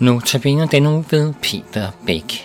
Nu tabiner den uge ved Peter Bæk.